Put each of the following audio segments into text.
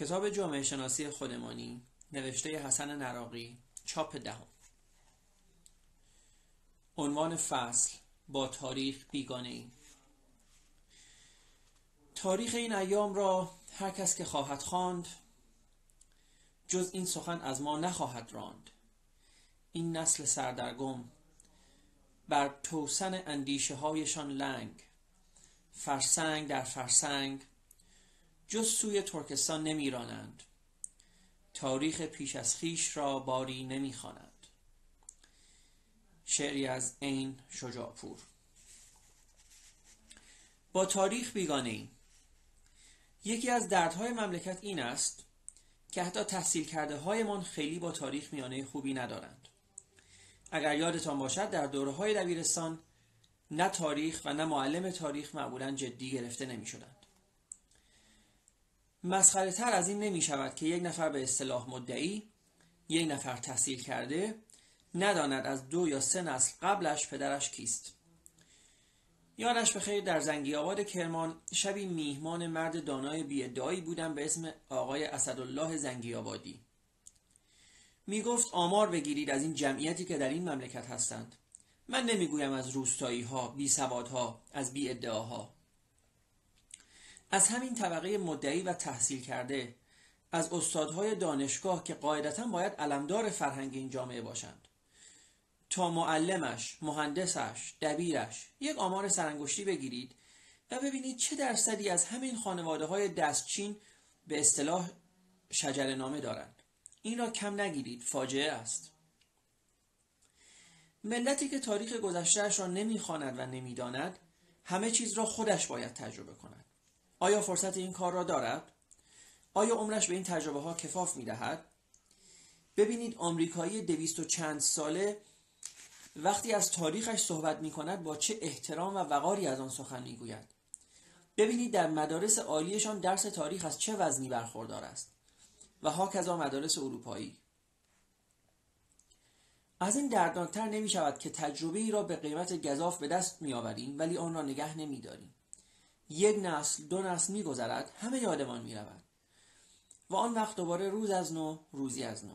کتاب جامعه شناسی خودمانی نوشته حسن نراقی چاپ دهم. عنوان فصل با تاریخ بیگانه ای تاریخ این ایام را هر کس که خواهد خواند جز این سخن از ما نخواهد راند. این نسل سردرگم بر توسن اندیشه هایشان لنگ فرسنگ در فرسنگ جز سوی ترکستان نمیرانند. تاریخ پیش از خیش را باری نمی‌خوانند. شعری از عین شجاعپور. با تاریخ بیگانه ایم. یکی از دردهای مملکت این است که حتی تحصیل کرده هایمان خیلی با تاریخ میانه خوبی ندارند. اگر یادتان باشد در دوره های دبیرستان نه تاریخ و نه معلم تاریخ معمولا جدی گرفته نمی شدند. مسخره تر از این نمی شود که یک نفر به اصطلاح مدعی یک نفر تحصیل کرده نداند از دو یا سه نسل قبلش پدرش کیست. یادش بخیر در زنگی آباد کرمان شبی میهمان مرد دانای بیادعایی بودم به اسم آقای اسدالله زنگی آبادی. می گفت آمار بگیرید از این جمعیتی که در این مملکت هستند. من نمی‌گویم از روستایی ها بی ها از بی ادعاها از همین طبقه مدعی و تحصیل کرده از استادهای دانشگاه که قاعدتا باید علمدار فرهنگ این جامعه باشند. تا معلمش، مهندسش، دبیرش یک آمار سرانگشتی بگیرید و ببینید چه درصدی از همین خانواده های دستچین به اصطلاح شجر نامه دارند. این را کم نگیرید فاجعه است. ملتی که تاریخ گذشتهش را نمی‌خواند و نمی‌داند همه چیز را خودش باید تجربه کند. آیا فرصت این کار را دارد آیا عمرش به این تجربه ها کفاف می دهد؟ ببینید آمریکایی دویست و چند ساله وقتی از تاریخش صحبت می کند با چه احترام و وقاری از آن سخن می گوید. ببینید در مدارس عالیشان درس تاریخ از چه وزنی برخوردار است و ها مدارس اروپایی از این دردناکتر نمی شود که تجربه ای را به قیمت گذاف به دست می ولی آن را نگه نمی داریم. یک نسل دو نسل می گذرد همه یادمان می رود. و آن وقت دوباره روز از نو روزی از نو.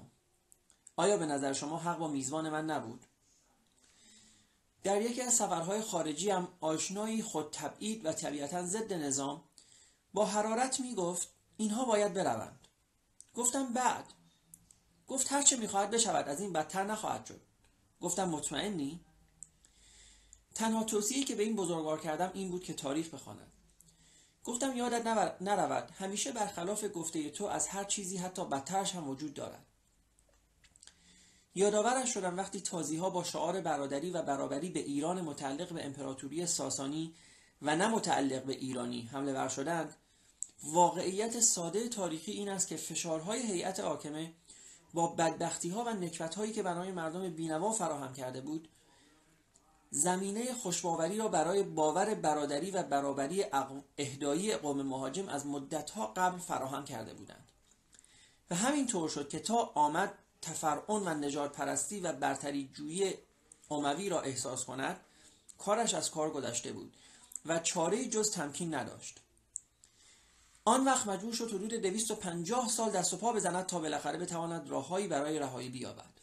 آیا به نظر شما حق با میزبان من نبود؟ در یکی از سفرهای خارجی هم آشنایی خود تبعید و طبیعتا ضد نظام با حرارت می گفت اینها باید بروند. گفتم بعد. گفت هرچه می‌خواهد بشود از این بدتر نخواهد شد. گفتم مطمئنی؟ تنها توصیه‌ای که به این بزرگوار کردم این بود که تاریخ بخواند. گفتم یادت نرود. همیشه برخلاف گفته تو از هر چیزی حتی بدترش هم وجود دارد. یادآورش شدم وقتی تازی ها با شعار برادری و برابری به ایران متعلق به امپراتوری ساسانی و نه متعلق به ایرانی حمله ور شدند واقعیت ساده تاریخی این است که فشارهای هیئت حاکمه با بدبختی ها و نکبت هایی که برای مردم بینوا فراهم کرده بود زمینه خوشباوری را برای باور برادری و برابری اهدایی قوم مهاجم از مدتها قبل فراهم کرده بودند. و همین طور شد که تا آمد تفرعون و نجات پرستی و برتری جویی اموی را احساس کند کارش از کار گذشته بود و چاره جز تمکین نداشت. آن وقت مجبور شد حدود 250 سال دست و پا بزند تا بالاخره بتواند راههایی برای رهایی بیابد.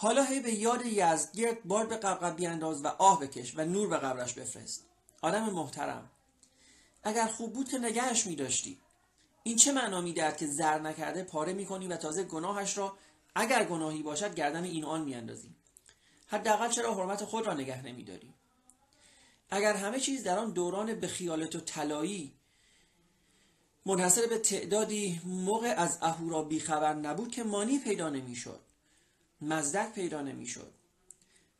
حالا هی به یاد یزدگرد بار به قبقب بیانداز و آه بکش و نور به قبرش بفرست. آدم محترم اگر خوب بود که نگهش می داشتی این چه معنا می‌دهد که زر نکرده پاره می‌کنی و تازه گناهش را اگر گناهی باشد گردن این آن میاندازی. حداقل چرا حرمت خود را نگه نمیداری؟ اگر همه چیز در آن دوران به خیالت و طلایی منحصر به تعدادی موقع از اهورا بیخبر نبود که مانی پیدا نمی‌شد. مزدک پیدا نمی‌شد.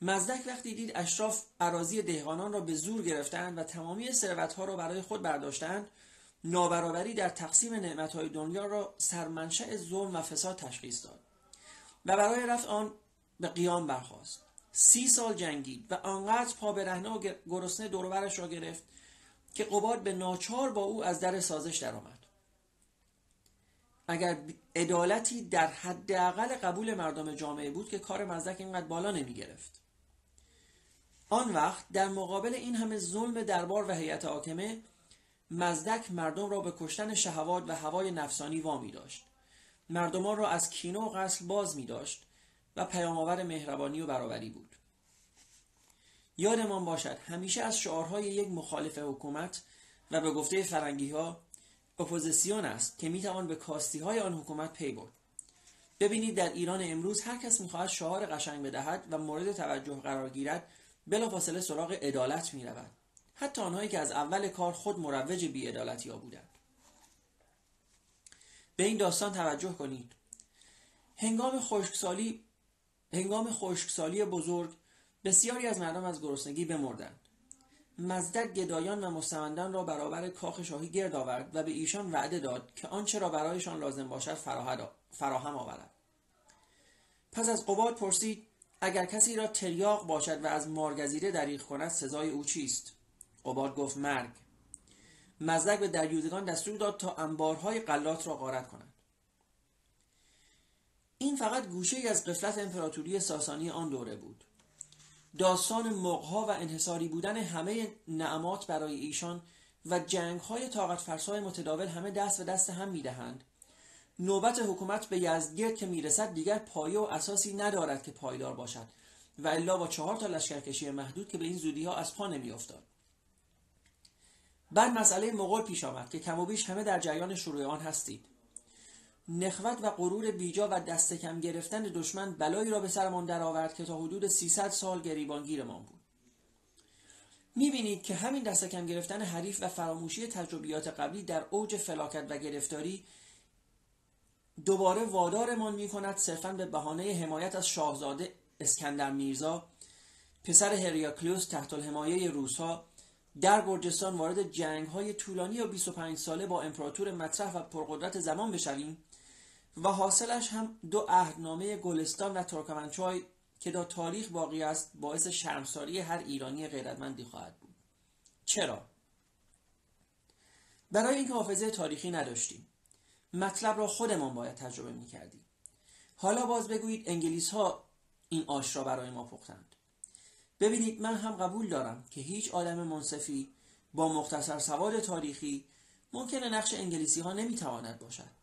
مزدک وقتی دید اشراف عراضی دهقانان را به زور گرفتند و تمامی ثروتها را برای خود برداشتند نابرابری در تقسیم نعمتهای دنیا را سرمنشأ ظلم و فساد تشخیص داد و برای رفت آن به قیام برخواست سی سال جنگید و آنقدر پا برهنه و گرسنه دورورش را گرفت که قباد به ناچار با او از در سازش درآمد. اگر عدالتی در حداقل قبول مردم جامعه بود که کار مزدک اینقدر بالا نمی گرفت آن وقت در مقابل این همه ظلم دربار و هیئت حاکمه مزدک مردم را به کشتن شهوات و هوای نفسانی وامی داشت. مردمان را از کینه و قتل باز می داشت و پیامآور مهربانی و برابری بود. یادمان باشد همیشه از شعارهای یک مخالف حکومت و به گفته فرنگی ها اپوزیسیون است که می‌توان به کاستی های آن حکومت پی برد. ببینید در ایران امروز هر کس می‌خواهد شعار قشنگ بدهد و مورد توجه قرار گیرد بلافاصله سراغ عدالت می‌رود. حتی آنهایی که از اول کار خود مروج بیعدالتی ها بودند. به این داستان توجه کنید. هنگام خشکسالی هنگام خشکسالی بزرگ بسیاری از مردم از گرسنگی بمردند. مزدک گدایان و مستمندان را برابر کاخ شاهی گرد آورد و به ایشان وعده داد که آنچه را برایشان لازم باشد فراهم آورد. پس از قباد پرسید اگر کسی را تریاق باشد و از مارگزیره دریغ کند سزای او چیست؟ قباد گفت مرگ. مزدک به دریوزگان دستور داد تا انبارهای قلات را غارت کنند. این فقط گوشه ای از قفلت امپراتوری ساسانی آن دوره بود. داستان مقها و انحصاری بودن همه نعمات برای ایشان و جنگ های طاقت فرسای متداول همه دست و دست هم می‌دهند. نوبت حکومت به یزدگرد که می‌رسد دیگر پایه و اساسی ندارد که پایدار باشد و الا با چهار تا لشکرکشی محدود که به این زودی ها از پا نمیافتاد. بعد مسئله مغول پیش آمد که کم و بیش همه در جریان شروع آن هستید. نخوت و غرور بیجا و دست کم گرفتن دشمن بلایی را به سرمان درآورد که تا حدود 300 سال گریبانگیرمان بود. می‌بینید که همین دست کم گرفتن حریف و فراموشی تجربیات قبلی در اوج فلاکت و گرفتاری دوباره وادارمان می‌کند صرفا به بهانه حمایت از شاهزاده اسکندر میرزا پسر هریاکلیوس تحت الحمایه روسها در گرجستان وارد جنگ های طولانی و 25 ساله با امپراتور مطرح و پرقدرت زمان بشویم و حاصلش هم دو عهدنامه گلستان و ترکمنچای که در تاریخ باقی است باعث شرمساری هر ایرانی غیرتمندی خواهد بود. چرا؟ برای اینکه حافظه تاریخی نداشتیم. مطلب را خودمان باید تجربه می کردیم حالا باز بگویید انگلیس ها این آش را برای ما پختند. ببینید من هم قبول دارم که هیچ آدم منصفی با مختصر سواد تاریخی ممکنه نقش انگلیسی ها نمی‌تواند باشد.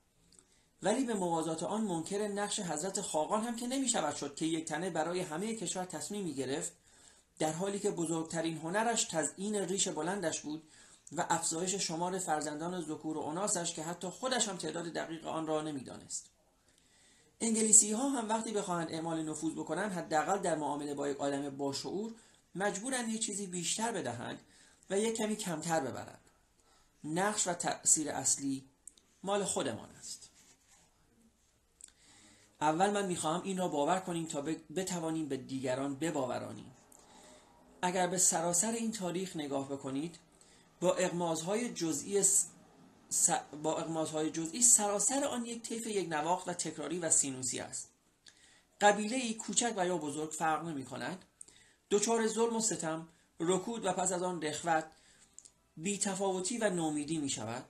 ولی به موازات آن منکر نقش حضرت خاقان هم که نمی شود شد که یک تنه برای همه کشور تصمیمی گرفت در حالی که بزرگترین هنرش تزیین ریش بلندش بود و افزایش شمار فرزندان ذکور و اناسش که حتی خودش هم تعداد دقیق آن را نمی‌دانست. انگلیسی ها هم وقتی بخواهند اعمال نفوذ بکنند حداقل در معامله با یک آدم باشعور مجبورند یک چیزی بیشتر بدهند و یک کمی کمتر ببرند. نقش و تأثیر اصلی مال خودمان است. اول من می‌خواهم این را باور کنیم تا بتوانیم به دیگران بباورانیم. اگر به سراسر این تاریخ نگاه بکنید با اقمازهای جزئی س... با اقمازهای جزئی سراسر آن یک طیف یک نواخت و تکراری و سینوسی است. قبیله ای کوچک و یا بزرگ فرق نمی کند دچار ظلم و ستم رکود و پس از آن رخوت بیتفاوتی و نومیدی می شود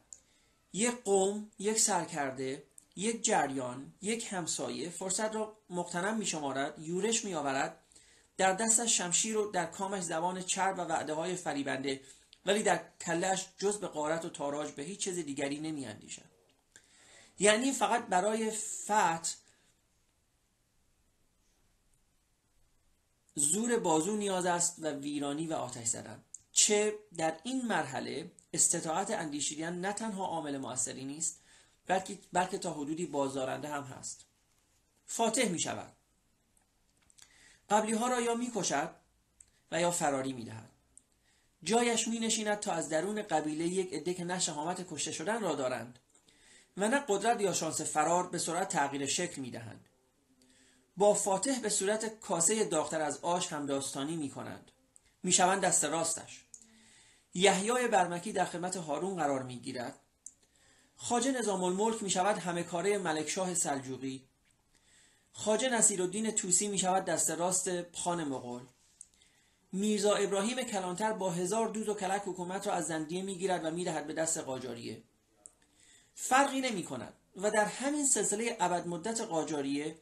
یک قوم یک سرکرده یک جریان یک همسایه فرصت را مقتنم می شمارد یورش می آورد در دستش شمشیر و در کامش زبان چرب و وعده های فریبنده ولی در کلش جز به قارت و تاراج به هیچ چیز دیگری نمی اندیشد. یعنی فقط برای فتح زور بازو نیاز است و ویرانی و آتش زدن چه در این مرحله استطاعت اندیشیدن نه تنها عامل موثری نیست بلکه, بلکه تا حدودی بازدارنده هم هست فاتح می شود قبلی ها را یا می کشد و یا فراری می دهد جایش می نشیند تا از درون قبیله یک عده که نه شهامت کشته شدن را دارند و نه قدرت یا شانس فرار به سرعت تغییر شکل می دهند. با فاتح به صورت کاسه داختر از آش هم داستانی می کنند. می شوند دست راستش. یحیای برمکی در خدمت هارون قرار می گیرد. خاجه نظام الملک می شود همه کاره ملکشاه سلجوقی. خاجه نصیرالدین توسی می شود دست راست خان مغول. میرزا ابراهیم کلانتر با هزار دوز و کلک حکومت را از زندیه می‌گیرد و می‌دهد به دست قاجاریه فرقی نمی کند و در همین سلسله ابد مدت قاجاریه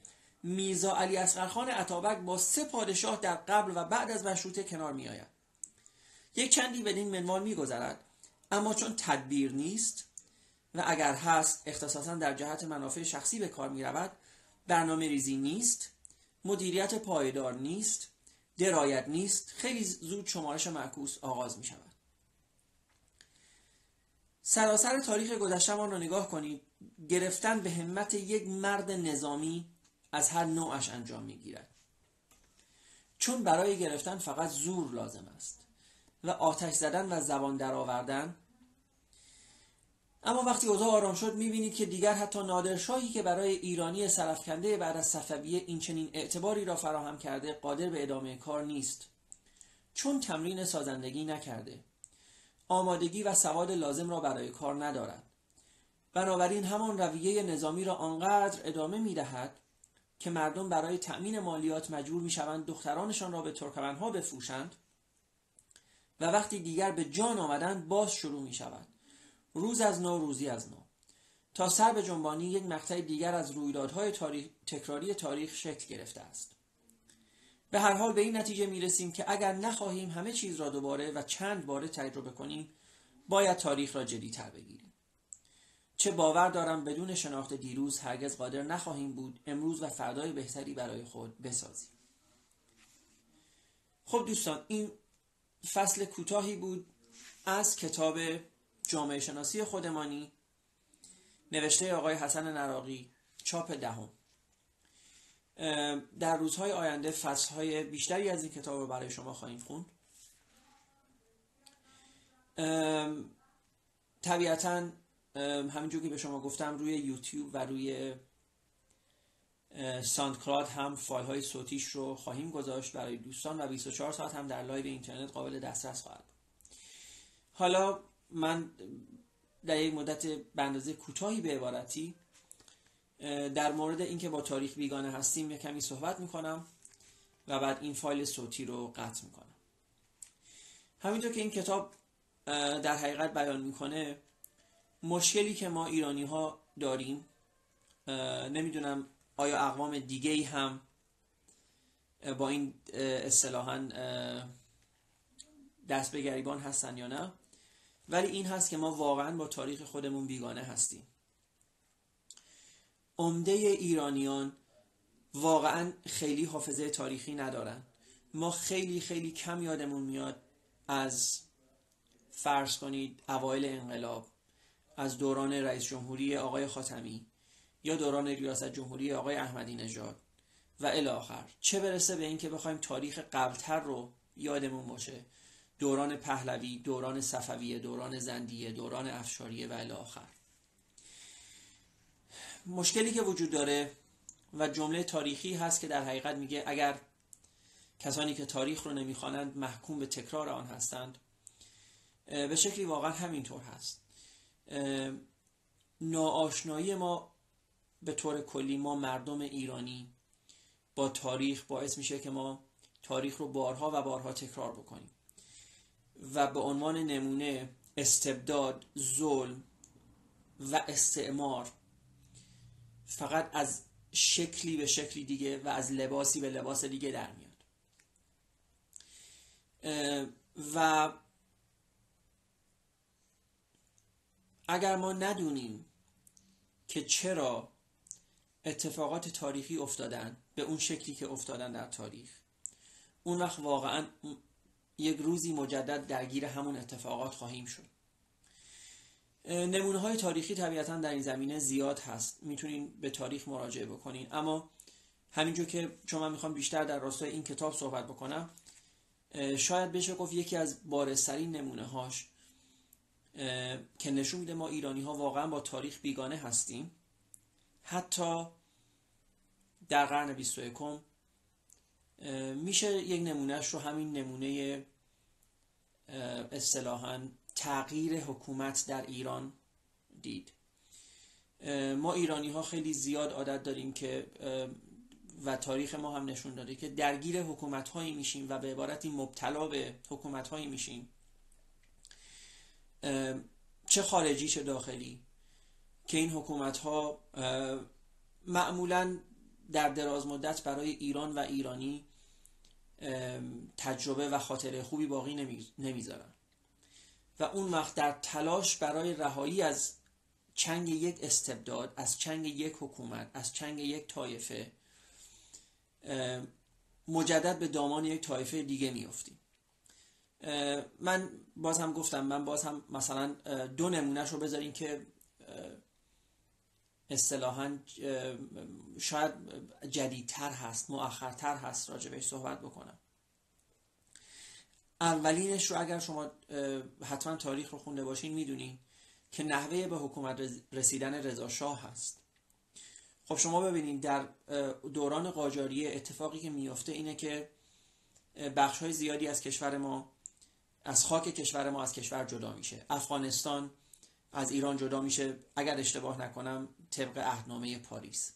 میرزا علی اصغرخان عطابک با سه پادشاه در قبل و بعد از مشروطه کنار می آید. یک چندی بدین منوال می گذرد اما چون تدبیر نیست و اگر هست اختصاصا در جهت منافع شخصی به کار می رود برنامه ریزی نیست مدیریت پایدار نیست درایت نیست خیلی زود شمارش معکوس آغاز می شود سراسر تاریخ گذشتهمان را نگاه کنید گرفتن به همت یک مرد نظامی از هر نوعش انجام می گیرد چون برای گرفتن فقط زور لازم است و آتش زدن و زبان درآوردن اما وقتی اوضاع آرام شد می‌بینید که دیگر حتی نادرشاهی که برای ایرانی سرفکنده بعد از صفویه این چنین اعتباری را فراهم کرده قادر به ادامه کار نیست. چون تمرین سازندگی نکرده. آمادگی و سواد لازم را برای کار ندارد. بنابراین همان رویه نظامی را آنقدر ادامه می‌دهد که مردم برای تأمین مالیات مجبور می‌شوند دخترانشان را به ترکمنها بفروشند و وقتی دیگر به جان آمدند باز شروع می شود روز از نو روزی از نو. تا سر به جنبانی یک مقطع دیگر از رویدادهای تاریخ، تکراری تاریخ شکل گرفته است. به هر حال به این نتیجه می رسیم که اگر نخواهیم همه چیز را دوباره و چند باره تجربه کنیم باید تاریخ را تر بگیریم. چه باور دارم بدون شناخت دیروز هرگز قادر نخواهیم بود امروز و فردای بهتری برای خود بسازیم. خب دوستان این فصل کوتاهی بود از کتاب جامعه شناسی خودمانی. نوشته آقای حسن نراقی چاپ دهم. در روزهای آینده فصلهای بیشتری از این کتاب رو برای شما خواهیم خوند. طبیعتا همینجور که به شما گفتم روی یوتیوب و روی Cloud هم فایل های صوتیش رو خواهیم گذاشت. برای دوستان و 24 ساعت هم در live اینترنت قابل دسترس خواهد حالا من در یک مدت به کوتاهی به عبارتی در مورد اینکه با تاریخ بیگانه هستیم یک کمی صحبت می‌کنم و بعد این فایل صوتی رو قطع می‌کنم. همینطور که این کتاب در حقیقت بیان می‌کنه مشکلی که ما ایرانی ها داریم نمی‌دونم آیا اقوام دیگه ای هم با این اصطلاحا دست به گریبان هستن یا نه. ولی این هست که ما واقعا با تاریخ خودمون بیگانه هستیم. عمده ایرانیان واقعا خیلی حافظه تاریخی ندارن. ما خیلی خیلی کم یادمون میاد از فرض کنید اوایل انقلاب از دوران رئیس جمهوری آقای خاتمی یا دوران ریاست جمهوری آقای احمدی نژاد و الاخر چه برسه به اینکه بخوایم تاریخ قبلتر رو یادمون باشه. دوران پهلوی دوران صفویه دوران زندیه دوران افشاریه و الاخر مشکلی که وجود داره و جمله تاریخی هست که در حقیقت میگه اگر کسانی که تاریخ رو نمی‌خوانند محکوم به تکرار آن هستند به شکلی واقعا همینطور هست. ناآشنایی ما به طور کلی ما مردم ایرانی با تاریخ باعث میشه که ما تاریخ رو بارها و بارها تکرار بکنیم. و به عنوان نمونه استبداد ظلم و استعمار. فقط از شکلی به شکلی دیگه و از لباسی به لباس دیگه در میاد. و اگر ما ندونیم که چرا اتفاقات تاریخی افتادن به اون شکلی که افتادن در تاریخ اون وقت واقعا یک روزی مجدد درگیر همون اتفاقات خواهیم شد. نمونه های تاریخی طبیعتا در این زمینه زیاد هست. می‌تونین به تاریخ مراجعه بکنین. اما همینجور که چون من می‌خوام بیشتر در راستای این کتاب صحبت بکنم شاید بشه گفت یکی از بارسترین نمونه هاش که نشون میده ما ایرانی ها واقعا با تاریخ بیگانه هستیم حتی در قرن 21 میشه یک نمونهش رو همین نمونه اصطلاحا تغییر حکومت در ایران دید. ما ایرانی ها خیلی زیاد عادت داریم که و تاریخ ما هم نشون داده که درگیر حکومت هایی میشیم و به عبارتی مبتلا به حکومت هایی میشیم چه خارجی چه داخلی که این حکومت ها معمولا در دراز مدت برای ایران و ایرانی تجربه و خاطره خوبی باقی نمی‌ذارن. و اون وقت در تلاش برای رهایی از چنگ یک استبداد از چنگ یک حکومت از چنگ یک طایفه مجدد به دامان یک طایفه دیگه میافتیم. من باز هم گفتم من باز هم مثلا دو نمونهش رو بذاریم که اصطلاحا شاید جدیدتر هست مؤخرتر هست راجع بهش صحبت بکنم. اولینش رو اگر شما حتما تاریخ رو خونده باشین می‌دونین که نحوه به حکومت رسیدن رضا شاه هست. خب شما ببینید در دوران قاجاریه اتفاقی که میفته اینه که بخش های زیادی از کشور ما از خاک کشور ما از کشور جدا میشه. افغانستان از ایران جدا میشه. اگر اشتباه نکنم طبق اهنامه پاریس.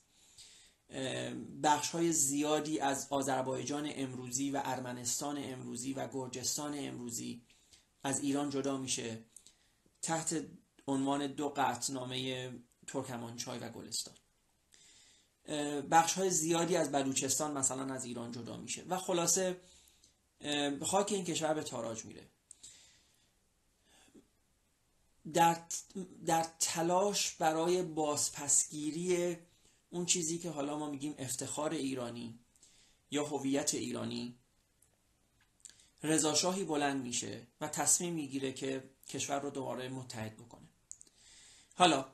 بخش های زیادی از آذربایجان امروزی و ارمنستان امروزی و گرجستان امروزی از ایران جدا میشه تحت عنوان دو قطنامه ترکمانچای و گلستان. بخش های زیادی از بلوچستان مثلا از ایران جدا میشه. و خلاصه خاک این کشور به تاراج میره. در, در تلاش برای بازپسگیری اون چیزی که حالا ما میگیم افتخار ایرانی یا هویت ایرانی. رضاشاهی بلند میشه و تصمیم می‌گیره که کشور رو دوباره متحد بکنه. حالا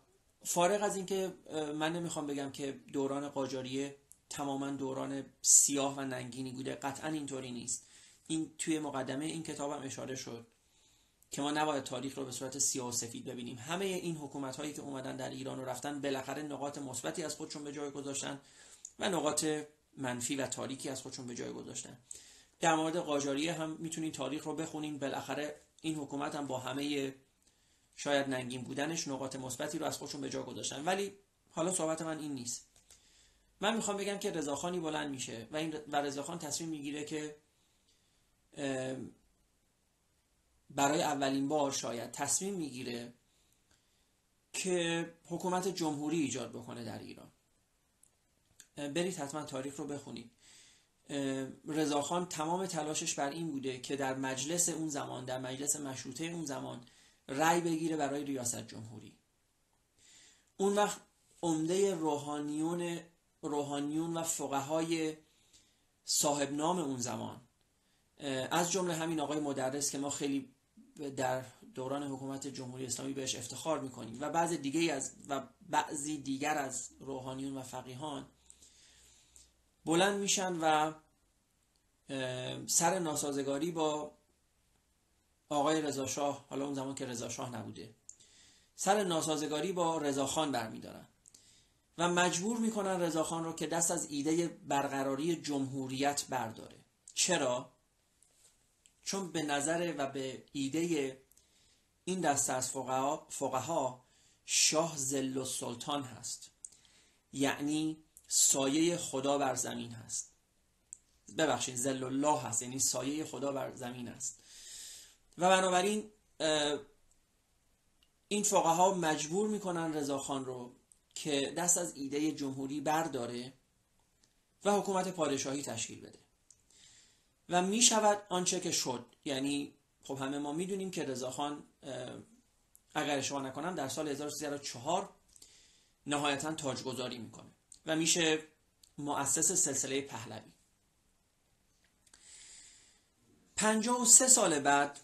فارغ از اینکه من نمی‌خوام بگم که دوران قاجاریه تماما دوران سیاه و ننگینی بوده قطعا اینطوری نیست. این توی مقدمه این کتابم اشاره شد. که ما نباید تاریخ رو به صورت سیاه و سفید ببینیم. همه این حکومت هایی که اومدن در ایران و رفتن بالاخره نقاط مثبتی از خودشون به جای گذاشتن و نقاط منفی و تاریکی از خودشون به جای گذاشتن. در مورد قاجاریه هم می‌تونین تاریخ رو بخونین. بالاخره این حکومت هم با همه شاید ننگین بودنش نقاط مثبتی رو از خودشون به جای گذاشتن. ولی حالا صحبت من این نیست. من می‌خوام بگم که رضاخانی بلند میشه و این و رضاخان تصمیم می‌گیره که برای اولین بار شاید تصمیم می‌گیره که حکومت جمهوری ایجاد بکنه در ایران. برید حتما تاریخ رو بخونید. رضاخان تمام تلاشش بر این بوده که در مجلس اون زمان در مجلس مشروطه اون زمان رأی بگیره برای ریاست جمهوری. اون وقت عمده روحانیون روحانیون و فقهای صاحب نام اون زمان از جمله همین آقای مدرس که ما خیلی در دوران حکومت جمهوری اسلامی بهش افتخار می‌کنیم. و بعضی دیگه از و بعضی دیگر از روحانیون و فقیهان بلند میشن و سر ناسازگاری با آقای رضاشاه حالا اون زمان که رضاشاه نبوده سر ناسازگاری با رضاخان برمیدارن. و مجبور می‌کنن رضاخان رو که دست از ایده برقراری جمهوریت برداره. چرا؟ چون به نظر و به ایده این دسته از فقها شاه زل و سلطان هست. یعنی سایه خدا بر زمین هست. ببخشید زل الله هست یعنی سایه خدا بر زمین است. و بنابراین این فقها مجبور می‌کنن رضاخان رو که دست از ایده جمهوری برداره و حکومت پادشاهی تشکیل بده. و می شود آنچه که شد. یعنی خب همه ما می‌دونیم که رضاخان اگر اشتباه نکنم در سال 1304 نهایتا تاجگذاری می‌کنه و میشه مؤسس سلسله پهلوی. 53 سال بعد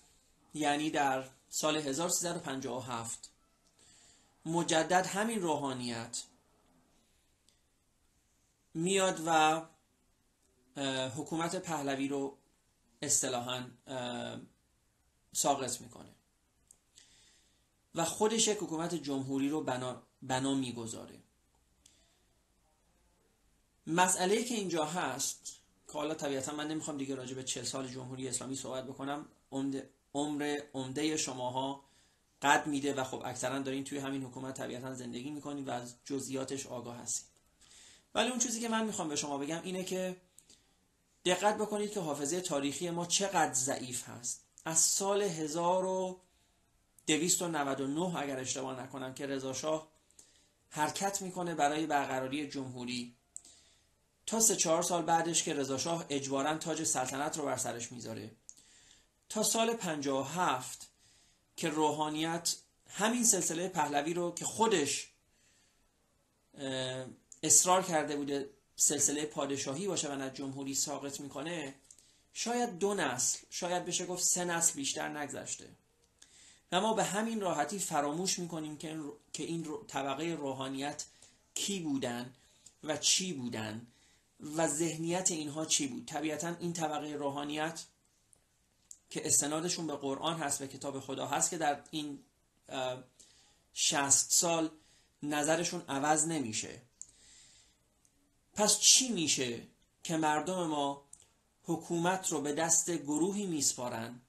یعنی در سال 1357 مجدد همین روحانیت میاد و حکومت پهلوی رو اصطلاحا ساقط می‌کنه. و خودش یک حکومت جمهوری رو بنا, بنا می‌گذاره. مسئله که اینجا هست که حالا طبیعتا من نمی‌خوام دیگه راجع به 40 سال جمهوری اسلامی صحبت بکنم عمر عمده شماها قد میده و خب اکثرا دارین توی همین حکومت طبیعتا زندگی می‌کنید و از جزئیاتش آگاه هستید ولی اون چیزی که من می‌خوام به شما بگم اینه که دقت بکنید که حافظه تاریخی ما چقدر ضعیف هست. از سال 1299 اگر اشتباه نکنم که رضا شاه حرکت می‌کنه برای برقراری جمهوری. تا سه چهار سال بعدش که رضا شاه اجبارا تاج سلطنت رو بر سرش می‌ذاره. تا سال 57 که روحانیت همین سلسله پهلوی رو که خودش اصرار کرده بوده سلسله پادشاهی باشه و نه جمهوری ساقط می‌کنه شاید دو نسل شاید بشه گفت سه نسل بیشتر نگذشته. و ما به همین راحتی فراموش می‌کنیم که این طبقه روحانیت کی بودن و چی بودن و ذهنیت اینها چی بود. طبیعتا این طبقه روحانیت که استنادشون به قرآن هست و کتاب خدا هست که در این شست سال نظرشون عوض نمیشه. پس چی میشه که مردم ما حکومت رو به دست گروهی میسپارن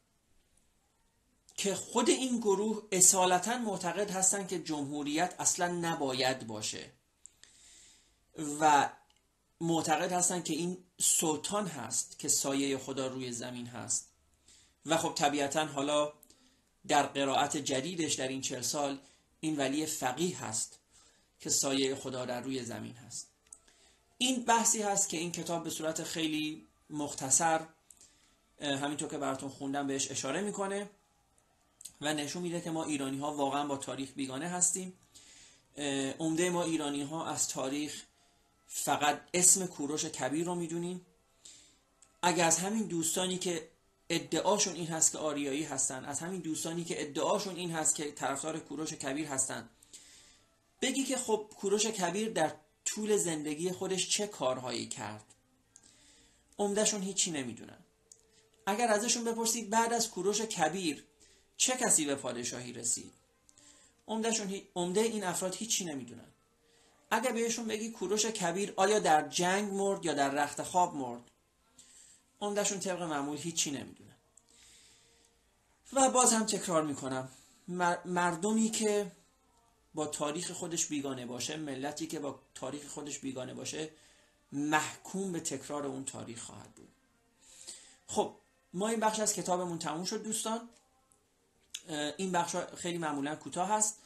که خود این گروه اصالتا معتقد هستن که جمهوریت اصلا نباید باشه و معتقد هستن که این سلطان هست که سایه خدا روی زمین هست. و خب طبیعتا حالا در قرائت جدیدش در این چهل سال این ولی فقیه هست که سایه خدا در روی زمین هست. این بحثی هست که این کتاب به صورت خیلی مختصر همینطور که براتون خوندم بهش اشاره می‌کنه و نشون میده که ما ایرانی ها واقعا با تاریخ بیگانه هستیم. عمده ما ایرانی ها از تاریخ فقط اسم کوروش کبیر رو می‌دونیم. اگر از همین دوستانی که ادعاشون این هست که آریایی هستن از همین دوستانی که ادعاشون این هست که طرفدار کوروش کبیر هستن بگی که خب کوروش کبیر در طول زندگی خودش چه کارهایی کرد. عمدهشون هیچی نمی‌دونن. اگر ازشون بپرسید بعد از کوروش کبیر چه کسی به پادشاهی رسید عمدهشون عمده این افراد هیچی نمی‌دونن. اگر بهشون بگی کوروش کبیر آیا در جنگ مرد یا در رخت خواب مرد عمدهشون طبق معمول هیچی نمی‌دونن. و باز هم تکرار می‌کنم مردمی که با تاریخ خودش بیگانه باشه ملتی که با تاریخ خودش بیگانه باشه محکوم به تکرار اون تاریخ خواهد بود. خب ما این بخش از کتابمون تموم شد دوستان. این بخش خیلی معمولا کوتاه هست.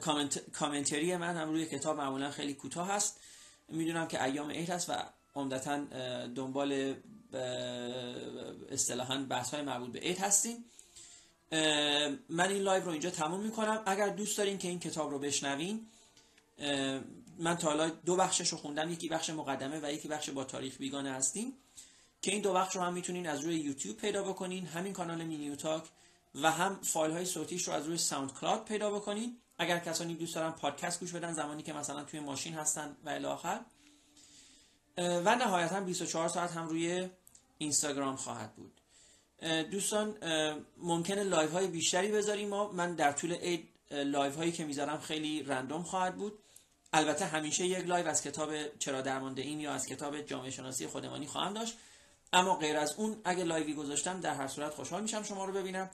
کامنت، کامنتری من هم روی کتاب معمولا خیلی کوتاه هست. می‌دونم که ایام عید هست و عمدتا دنبال اصطلاحا بحث های مربوط به عید هستیم. من این live رو اینجا تموم می‌کنم. اگر دوست دارین که این کتاب رو بشنوین من تا حالا دو بخشش رو خوندم. یکی بخش مقدمه و یکی بخش با تاریخ بیگانه هستیم. که این دو بخش رو هم می‌تونین از روی یوتیوب پیدا بکنین همین کانال مینیو تاک و هم فایل های صوتیش رو از روی SoundCloud پیدا بکنین. اگر کسانی دوست دارن پادکست گوش بدن زمانی که مثلا توی ماشین هستن و الی آخر. و نهایتا 24 ساعت هم روی اینستاگرام خواهد بود. دوستان ممکنه live های بیشتری بذاریم ما. من در طول عید live هایی که می‌ذارم خیلی random خواهد بود. البته همیشه یک live از کتاب چرا درمانده‌ایم یا از کتاب جامعه شناسی خودمانی خواهم داشت. اما غیر از اون اگه live ی گذاشتم در هر صورت خوشحال میشم شما رو ببینم.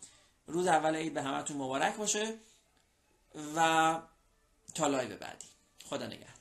روز اول عید به همتون مبارک باشه و تا لایو بعدی. خدا نگهدار.